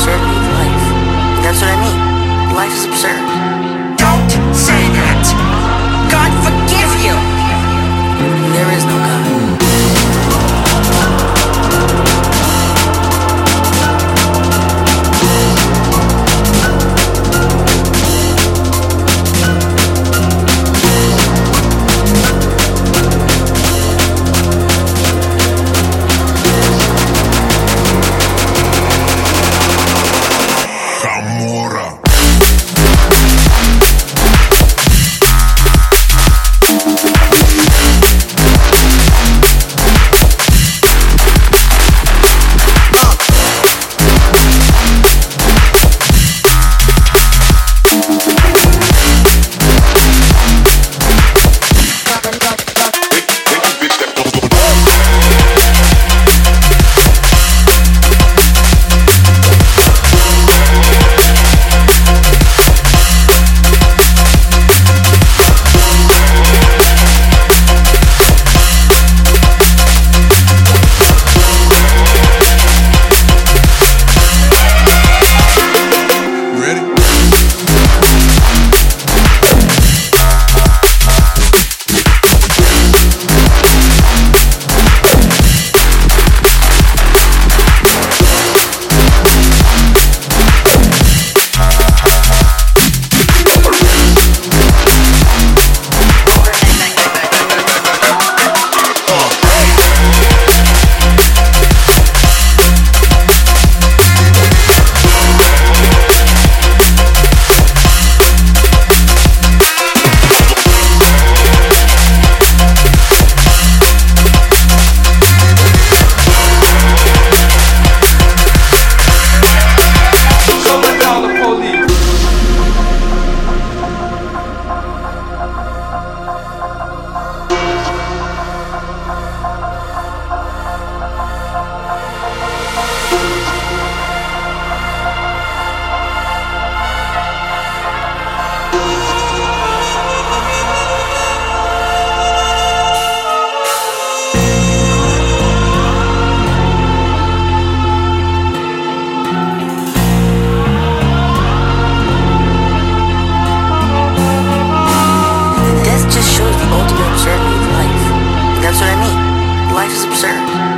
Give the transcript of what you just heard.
absurdity of life. That's what I mean. Life is absurd. Just shows the ultimate absurdity of life. That's what I mean. Life is absurd.